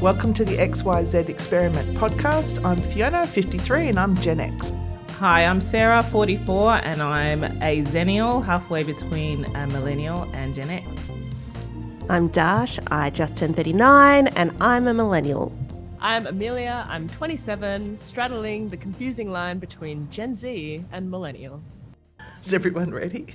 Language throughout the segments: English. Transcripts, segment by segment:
Welcome to the XYZ Experiment podcast. I'm Fiona, 53, and I'm Gen X. Hi, I'm Sarah, 44, and I'm a Zennial, halfway between a millennial and Gen X. I'm Darsh, I just turned 39, and I'm a millennial. I'm Amelia, I'm 27, straddling the confusing line between Gen Z and millennial. Is everyone ready?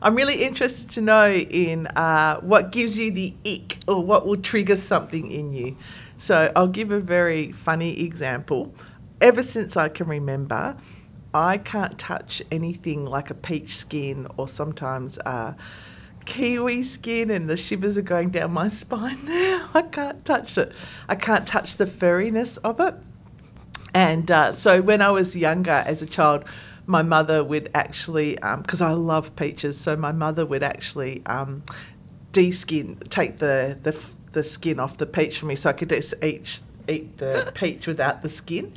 I'm really interested to know in uh, what gives you the ick or what will trigger something in you. So I'll give a very funny example. Ever since I can remember, I can't touch anything like a peach skin or sometimes uh, kiwi skin, and the shivers are going down my spine now. I can't touch it. I can't touch the furriness of it. And uh, so when I was younger as a child, my mother would actually, because I love peaches, so my mother would actually um, de-skin, take the, the the skin off the peach for me, so I could just eat eat the peach without the skin.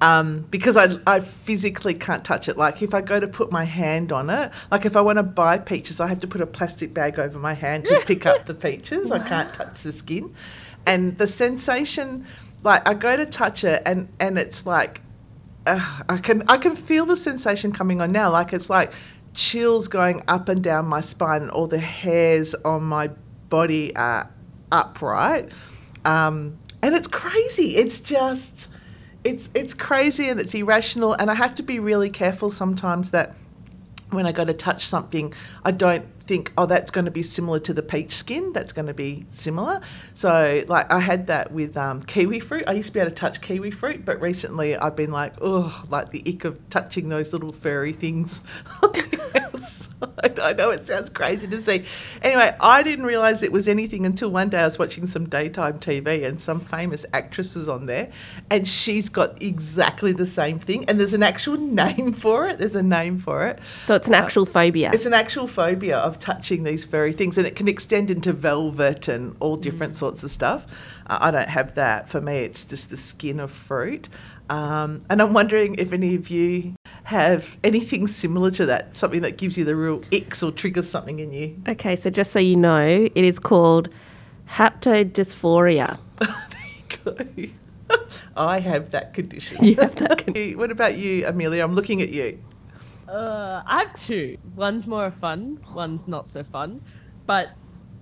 Um, because I, I physically can't touch it. Like if I go to put my hand on it, like if I want to buy peaches, I have to put a plastic bag over my hand to pick up the peaches. I can't touch the skin, and the sensation, like I go to touch it, and and it's like uh, I can I can feel the sensation coming on now. Like it's like chills going up and down my spine, and all the hairs on my body are upright, um, and it's crazy. It's just it's it's crazy and it's irrational, and I have to be really careful sometimes that when I go to touch something, I don't think, oh, that's going to be similar to the peach skin. That's going to be similar. So, like, I had that with um, kiwi fruit. I used to be able to touch kiwi fruit, but recently I've been like, oh, like the ick of touching those little furry things on the outside. I know it sounds crazy to see. Anyway, I didn't realize it was anything until one day I was watching some daytime TV and some famous actress was on there, and she's got exactly the same thing. And there's an actual name for it. There's a name for it. So it's an actual phobia. It's an actual phobia of touching these furry things, and it can extend into velvet and all different sorts of stuff. Uh, I don't have that. For me, it's just the skin of fruit. Um, and I'm wondering if any of you have anything similar to that, something that gives you the real icks or triggers something in you. okay, so just so you know, it is called haptodysphoria. there you go. I have that condition. You have that con- what about you, Amelia? I'm looking at you. Uh, I have two. One's more fun, one's not so fun. But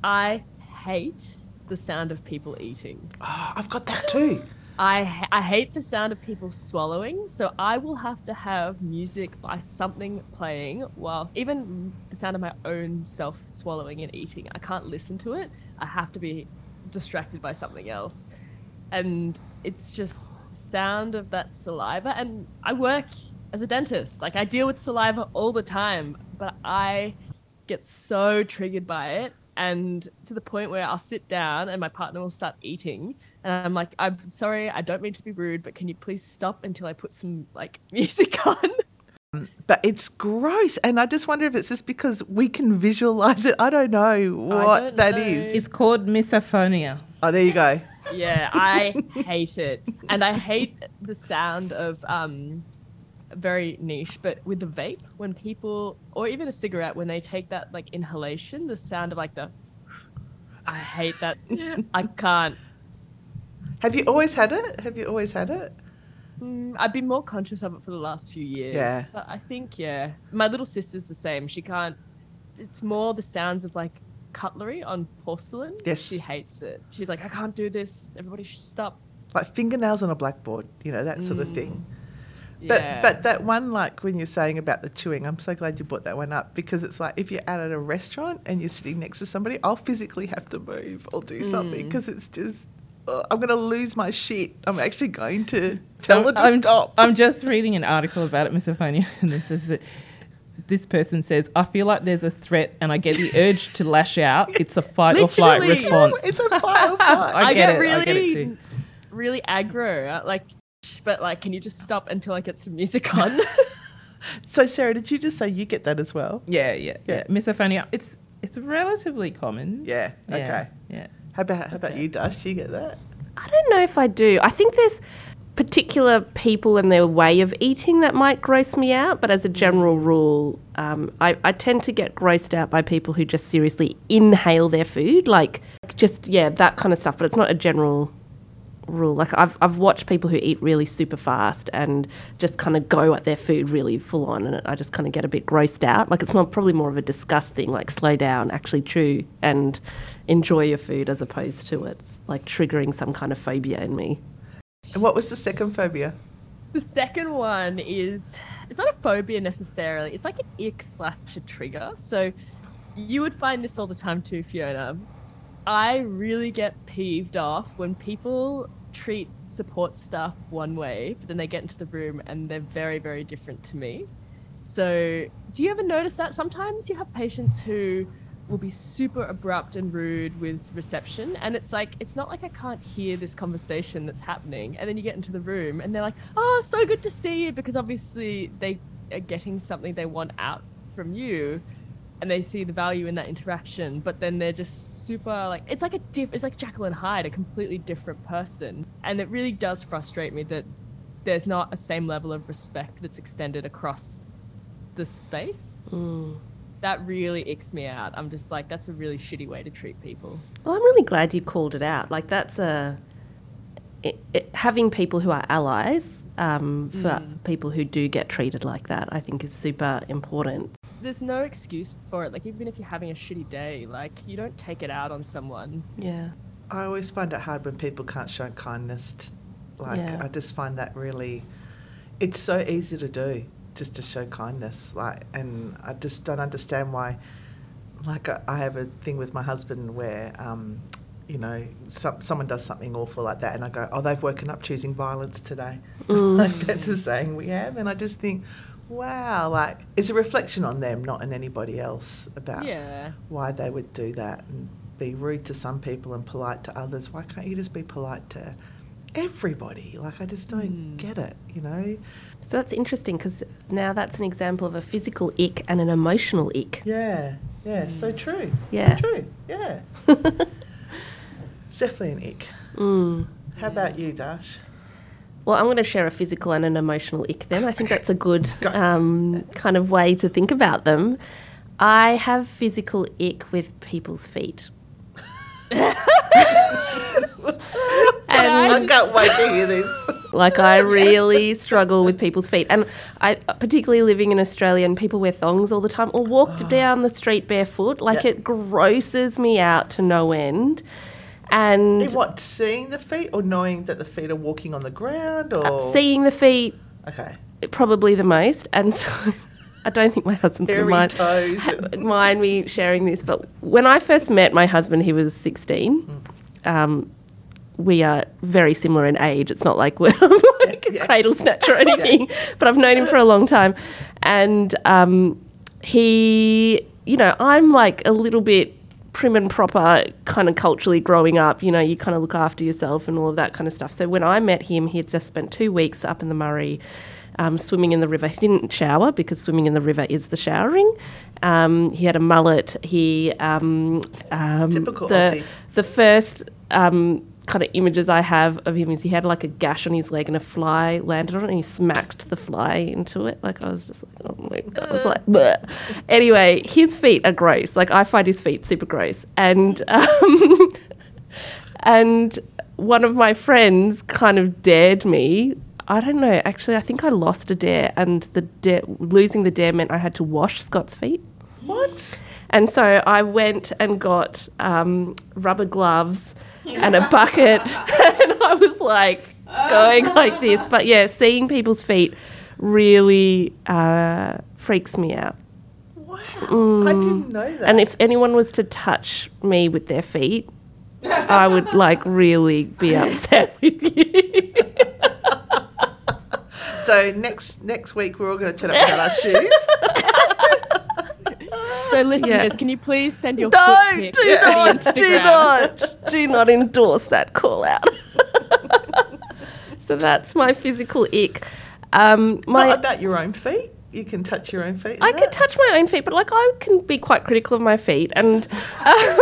I hate the sound of people eating. Oh, I've got that too. I ha- I hate the sound of people swallowing, so I will have to have music by something playing while even the sound of my own self swallowing and eating. I can't listen to it. I have to be distracted by something else. And it's just the sound of that saliva and I work as a dentist. Like I deal with saliva all the time, but I get so triggered by it and to the point where I'll sit down and my partner will start eating and I'm like I'm sorry I don't mean to be rude but can you please stop until I put some like music on But it's gross, and I just wonder if it's just because we can visualize it. I don't know what don't that know. is. It's called misophonia. Oh, there you go. yeah I hate it and I hate the sound of um very niche but with the vape when people or even a cigarette when they take that like inhalation the sound of like the I hate that I can't Have you always had it? Have you always had it? Mm, I've been more conscious of it for the last few years. Yeah. But I think, yeah. My little sister's the same. She can't, it's more the sounds of like cutlery on porcelain. Yes. She hates it. She's like, I can't do this. Everybody should stop. Like fingernails on a blackboard, you know, that sort of thing. But. Yeah. but that one like when you're saying about the chewing, I'm so glad you brought that one up because it's like if you're out at a restaurant and you're sitting next to somebody, I'll physically have to move or do Mm. something because it's just uh, I'm going to lose my shit. I'm actually going to tell it to I'm, stop. I'm just reading an article about it, misophonia, and this is that this person says, I feel like there's a threat and I get the urge to lash out. It's a fight or flight Literally. response. it's a fire fight. I I, get get, it, really, I get it too. really aggro. uh, Like, but like, can you just stop until I get some music on? So Sarah, did you just say you get that as well? yeah, yeah, Yeah. yeah. Misophonia. It's it's relatively common. Yeah. Okay. Yeah. How about how about Okay. you, Darsh? Do you get that? I don't know if I do. I think there's particular people and their way of eating that might gross me out, but as a general rule, um, I, I tend to get grossed out by people who just seriously inhale their food, like just yeah that kind of stuff. But it's not a general rule. Like I've I've watched people who eat really super fast and just kind of go at their food really full on, and I just kind of get a bit grossed out. Like it's more, probably more of a disgust thing. Like slow down, actually chew and enjoy your food, as opposed to it's like triggering some kind of phobia in me. And what was the second phobia? The second one is it's not a phobia necessarily. It's like an ick slash a trigger. So you would find this all the time too, Fiona. I really get peeved off when people treat support staff one way, but then they get into the room and they're very, very different to me. So, do you ever notice that sometimes you have patients who will be super abrupt and rude with reception and it's like it's not like I can't hear this conversation that's happening and then you get into the room and they're like, "Oh, so good to see you" because obviously they are getting something they want out from you and they see the value in that interaction, but then they're just super like it's like a diff it's like and Hyde, a completely different person. And it really does frustrate me that there's not a same level of respect that's extended across the space. That really icks me out. I'm just like, that's a really shitty way to treat people. Well, I'm really glad you called it out. Like that's a it, it, having people who are allies um, for people who do get treated like that. I think is super important. There's no excuse for it. Like even if you're having a shitty day, like you don't take it out on someone. Yeah. I always find it hard when people can't show kindness. t- Like, Yeah. I just find that really, it's so easy to do, just to show kindness. Like, and I just don't understand why. Like, I, I have a thing with my husband where, um, you know, some, someone does something awful like that, and I go, "Oh, they've woken up choosing violence today." like that's a saying we have, and I just think, wow, like it's a reflection on them, not on anybody else about Yeah. why they would do that and be rude to some people and polite to others. Why can't you just be polite to everybody? Like, I just don't get it, you know? So that's interesting because now that's an example of a physical ick and an emotional ick. Yeah, yeah, so true. Yeah. So true, yeah. it's definitely an ick. Mm. How about you, Darsh? Well, I'm going to share a physical and an emotional ick then. I think that's a good Go. um, kind of way to think about them. I have physical ick with people's feet. and I can't wait to hear this. like I really struggle with people's feet, and I particularly living in Australia, and people wear thongs all the time or walk down the street barefoot. Like Yeah. it grosses me out to no end. And In what, seeing the feet or knowing that the feet are walking on the ground or? uh, seeing the feet Okay. probably the most, and so I don't think my husband's going to mind, mind me sharing this. But when I first met my husband, he was 16. Um, we are very similar in age. It's not like we're like a Yeah. cradle snatcher or anything, but I've known him for a long time. And um, he, you know, I'm like a little bit prim and proper kind of culturally growing up. You know, you kind of look after yourself and all of that kind of stuff. So when I met him, he had just spent two weeks up in the Murray um, swimming in the river. He didn't shower because swimming in the river is the showering. Um, he had a mullet. He um, um, Typical the Aussie. the first um, kind of images I have of him is he had like a gash on his leg and a fly landed on it and he smacked the fly into it. Like I was just like, oh my god, I was like, Bleh. anyway, his feet are gross. Like I find his feet super gross, and um, and one of my friends kind of dared me. I don't know. Actually, I think I lost a dare, and the dare, losing the dare meant I had to wash Scott's feet. What? And so I went and got um, rubber gloves and a bucket, and I was like going like this. But yeah, seeing people's feet really uh, freaks me out. Wow. I didn't know that. Mm. And if anyone was to touch me with their feet, I would like really be upset with you. so next next week we're all going to turn up without our shoes. So listeners, can you please send your Don't foot do to the not, do not, do not endorse that call out. so that's my physical ick. Um, my Not about your own feet. You can touch your own feet. I that. could touch my own feet, but like I can be quite critical of my feet, and um,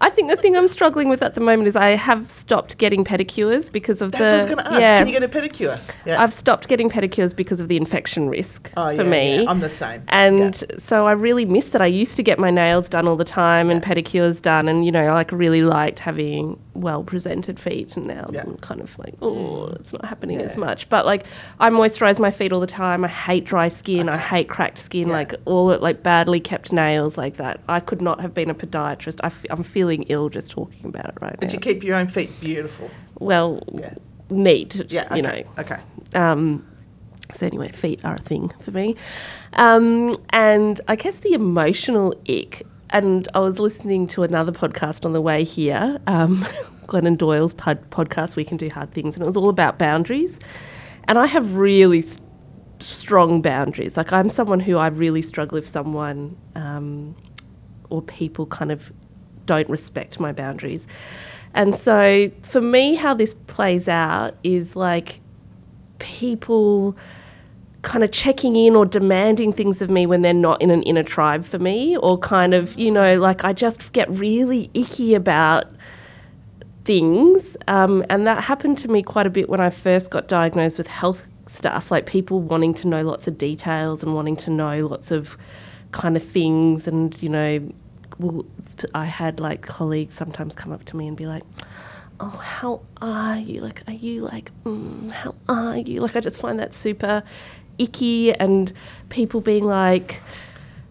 I think the thing I'm struggling with at the moment is I have stopped getting pedicures because of That's the I was going to ask. yeah. Can you get a pedicure? Yeah. I've stopped getting pedicures because of the infection risk oh, for yeah, me. yeah. I'm the same. And so I really miss that. I used to get my nails done all the time and pedicures done, and you know, I like really liked having well presented feet. And now Yeah. I'm kind of like, oh, it's not happening as much. But like, I moisturize my feet all the time. I hate dry skin. I hate cracked skin. Yeah. Like all it, like badly kept nails like that. I could not have been a podiatrist. I f- I'm feeling ill just talking about it right But now. you keep your own feet beautiful. well, Yeah. neat. Yeah. Okay. You know. Okay. Um, so anyway, feet are a thing for me. Um, and I guess the emotional ick. And I was listening to another podcast on the way here, um, Glennon Doyle's pod- podcast, We Can Do Hard Things, and it was all about boundaries. And I have really s- strong boundaries. Like I'm someone who I really struggle if someone um, or people kind of don't respect my boundaries. And so for me, how this plays out is like people kind of checking in or demanding things of me when they're not in an inner tribe for me, or kind of, you know, like I just get really icky about things. Um, and that happened to me quite a bit when I first got diagnosed with health stuff, like people wanting to know lots of details and wanting to know lots of kind of things. And, you know, well, I had like colleagues sometimes come up to me and be like, oh, how are you? Like, are you like, mm, how are you? Like, I just find that super icky and people being like,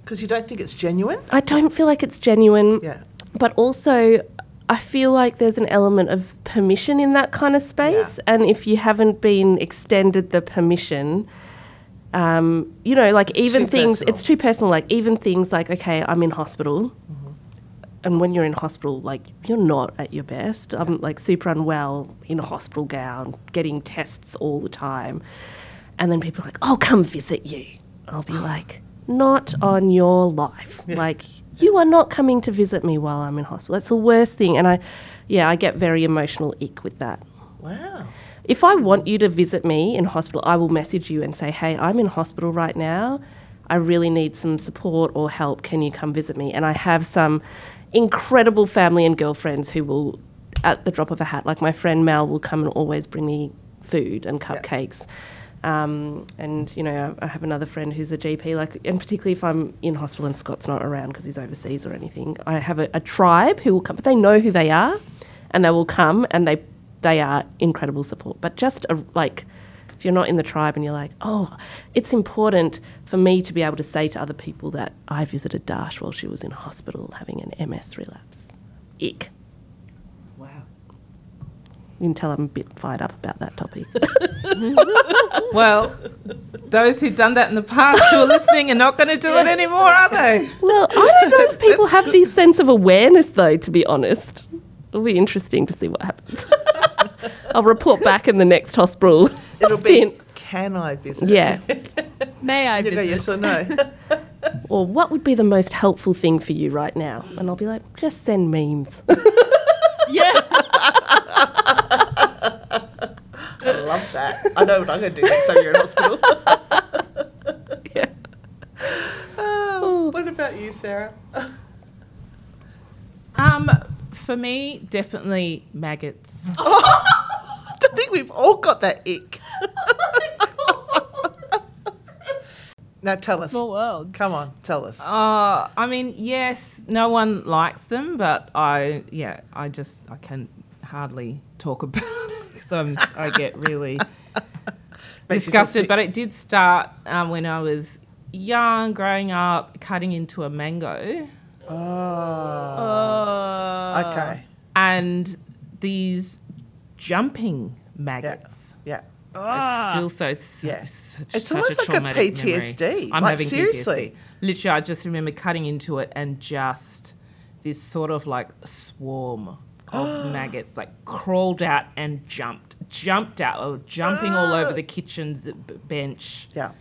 Because you don't think it's genuine. I don't feel like it's genuine. Yeah. But also, I feel like there's an element of permission in that kind of space. And if you haven't been extended the permission, um, you know, like It's even things, personal. it's too personal. Like even things like, okay, I'm in hospital. Mm-hmm. And when you're in hospital, like you're not at your best. I'm like super unwell in a hospital gown, getting tests all the time. And then people are like, oh, come visit you. I'll be like, not on your life. Like, you are not coming to visit me while I'm in hospital. That's the worst thing. And I, yeah, I get very emotional ick with that. Wow. If I want you to visit me in hospital, I will message you and say, hey, I'm in hospital right now. I really need some support or help. Can you come visit me? And I have some incredible family and girlfriends who will, at the drop of a hat, like my friend Mel will come and always bring me food and cupcakes. Um, and you know, I I have another friend who's a GP. Like, and particularly if I'm in hospital and Scott's not around because he's overseas or anything, I have a, a tribe who will come. But they know who they are, and they will come, and they they are incredible support. But just a, like, if you're not in the tribe and you're like, oh, it's important for me to be able to say to other people that I visited Darsh while she was in hospital having an MS relapse. Ick. Wow. You can tell I'm a bit fired up about that topic. Well, those who've done that in the past who are listening are not going to do it anymore, are they? Well, I don't know if people have this sense of awareness, though, to be honest. It'll be interesting to see what happens. I'll report back in the next hospital It'll stint. be. Can I visit? Yeah. May I You go visit? yes or no. Or what would be the most helpful thing for you right now? And I'll be like, just send memes. yeah. I love that. I know what I'm going to do next time you're in hospital. yeah. Oh, what about you, Sarah? Um, for me, definitely maggots. I think we've all got that ick. now tell us. Small world. Come on, tell us. Uh, I mean, yes, no one likes them, but I, yeah, I just, I can hardly talk about it because I get really Makes you feel disgusted. But it did start um, when I was young, growing up, cutting into a mango, Oh. Oh. okay. and these jumping maggots. Yeah. Ah. It's still so. Yeah. such, It's such almost like a traumatic memory. PTSD. I'm Like, having seriously. PTSD. Literally, I just remember cutting into it and just this sort of like swarm of maggots like crawled out and jumped, jumped out, or jumping all over the kitchen's b- bench. Yeah.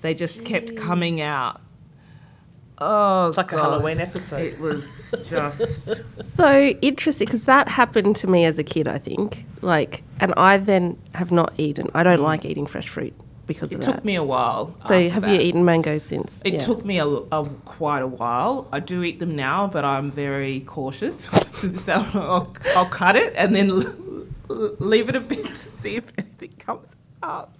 They just kept coming out. Oh, It's like a Halloween episode. It was just. So interesting because that happened to me as a kid, I think. Like, and I then have not eaten. I don't mm. like eating fresh fruit because It of took me a while. so after have that. you eaten mangoes since? It Yeah. took me a, a- quite a while. I do eat them now, but I'm very cautious. to this day, I'll, I'll cut it and then l- l- leave it a bit to see if anything comes up.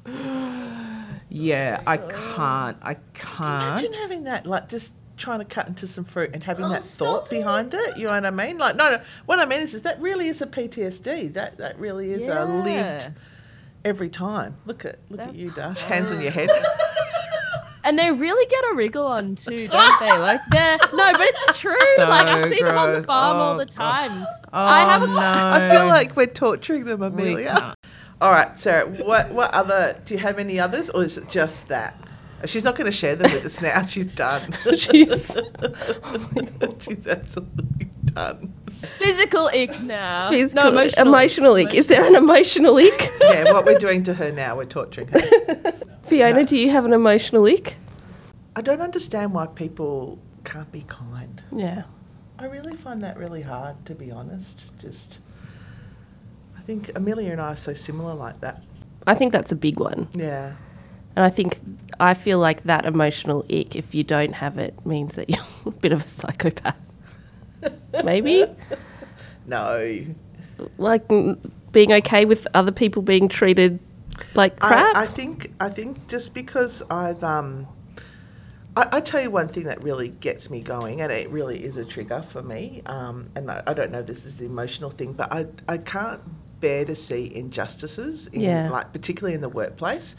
Yeah, I can't. I can't. Imagine having that, like just trying to cut into some fruit and having Oh, that thought stop behind it. You know what I mean? Like, no, no. What I mean is, is that really is a PTSD. That that really is a lived Yeah. Every time. Look at look at you, Darsh. Hands on your head. And they really get a wriggle on too, don't they? Like they're no, but it's true. like I So see them on the gross. farm all Oh, the time. Oh, I have a- no. I feel like we're torturing them, Amelia. All right, Sarah. What what other? Do you have any others, or is it just that? She's not going to share them with us now. She's done. She's- She's absolutely done. Physical ick now. Physical, no, emotional, emotional. ick. Is there an emotional ick? Yeah, what we're doing to her now, we're torturing her. Fiona, No. do you have an emotional ick? I don't understand why people can't be kind. Yeah. I really find that really hard, to be honest. Just, I think Amelia and I are so similar like that. I think that's a big one. Yeah. And I think I feel like that emotional ick, if you don't have it, means that you're a bit of a psychopath. Maybe? No. Like being okay with other people being treated like crap? I, I think I think just because I've um I, I tell you one thing that really gets me going and it really is a trigger for me um, and I, I don't know if this is an emotional thing but I, I can't bear to see injustices in, Yeah. like particularly in the workplace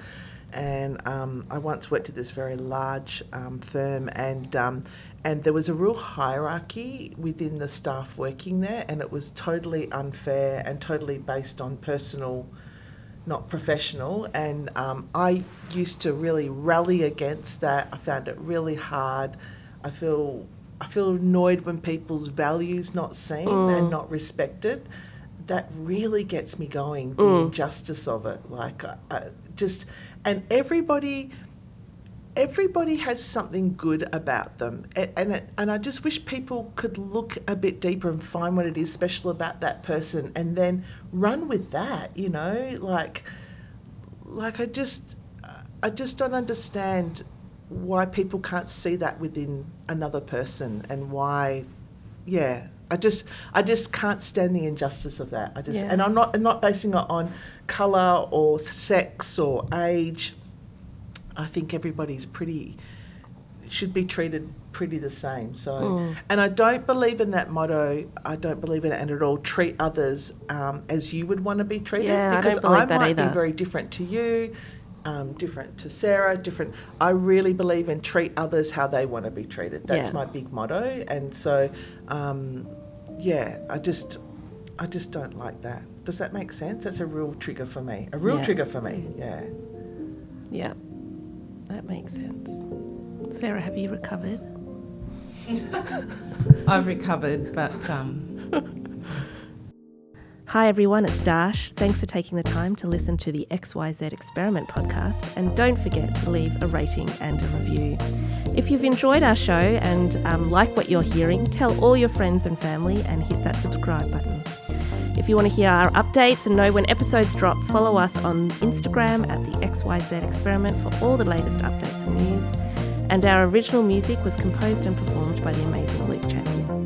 and um, I once worked at this very large um, firm and um, and there was a real hierarchy within the staff working there and it was totally unfair and totally based on personal not professional. And um, I used to really rally against that. I found it really hard. I feel I feel annoyed when people's values not seen and not respected. That really gets me going. The injustice of it, like I, I just and everybody. Everybody has something good about them, and it, and I just wish people could look a bit deeper and find what it is special about that person, and then run with that. You know, like, like I just, I just don't understand why people can't see that within another person, and why, yeah, I just, I just can't stand the injustice of that. I just, Yeah. and I'm not, I'm not basing it on color or sex or age. I think everybody's pretty should be treated pretty the same. So, Mm. and I don't believe in that motto. I don't believe in it at all. Treat others um, as you would want to be treated. Yeah, I don't believe that might either. be very different to you, um, different to Sarah, different. I really believe in treat others how they want to be treated. That's Yeah. my big motto. And so, um, yeah, I just, I just don't like that. Does that make sense? That's a real trigger for me. A real Yeah. trigger for me. Yeah. yeah. That makes sense. Sarah, have you recovered? I've recovered, but um, Hi everyone, it's Darsh. Thanks for taking the time to listen to the XYZ Experiment podcast, and don't forget to leave a rating and a review. If you've enjoyed our show and um, like what you're hearing, tell all your friends and family and hit that subscribe button. If you want to hear our updates and know when episodes drop, follow us on Instagram at the XYZ Experiment for all the latest updates and news. And our original music was composed and performed by the amazing Luke Champion.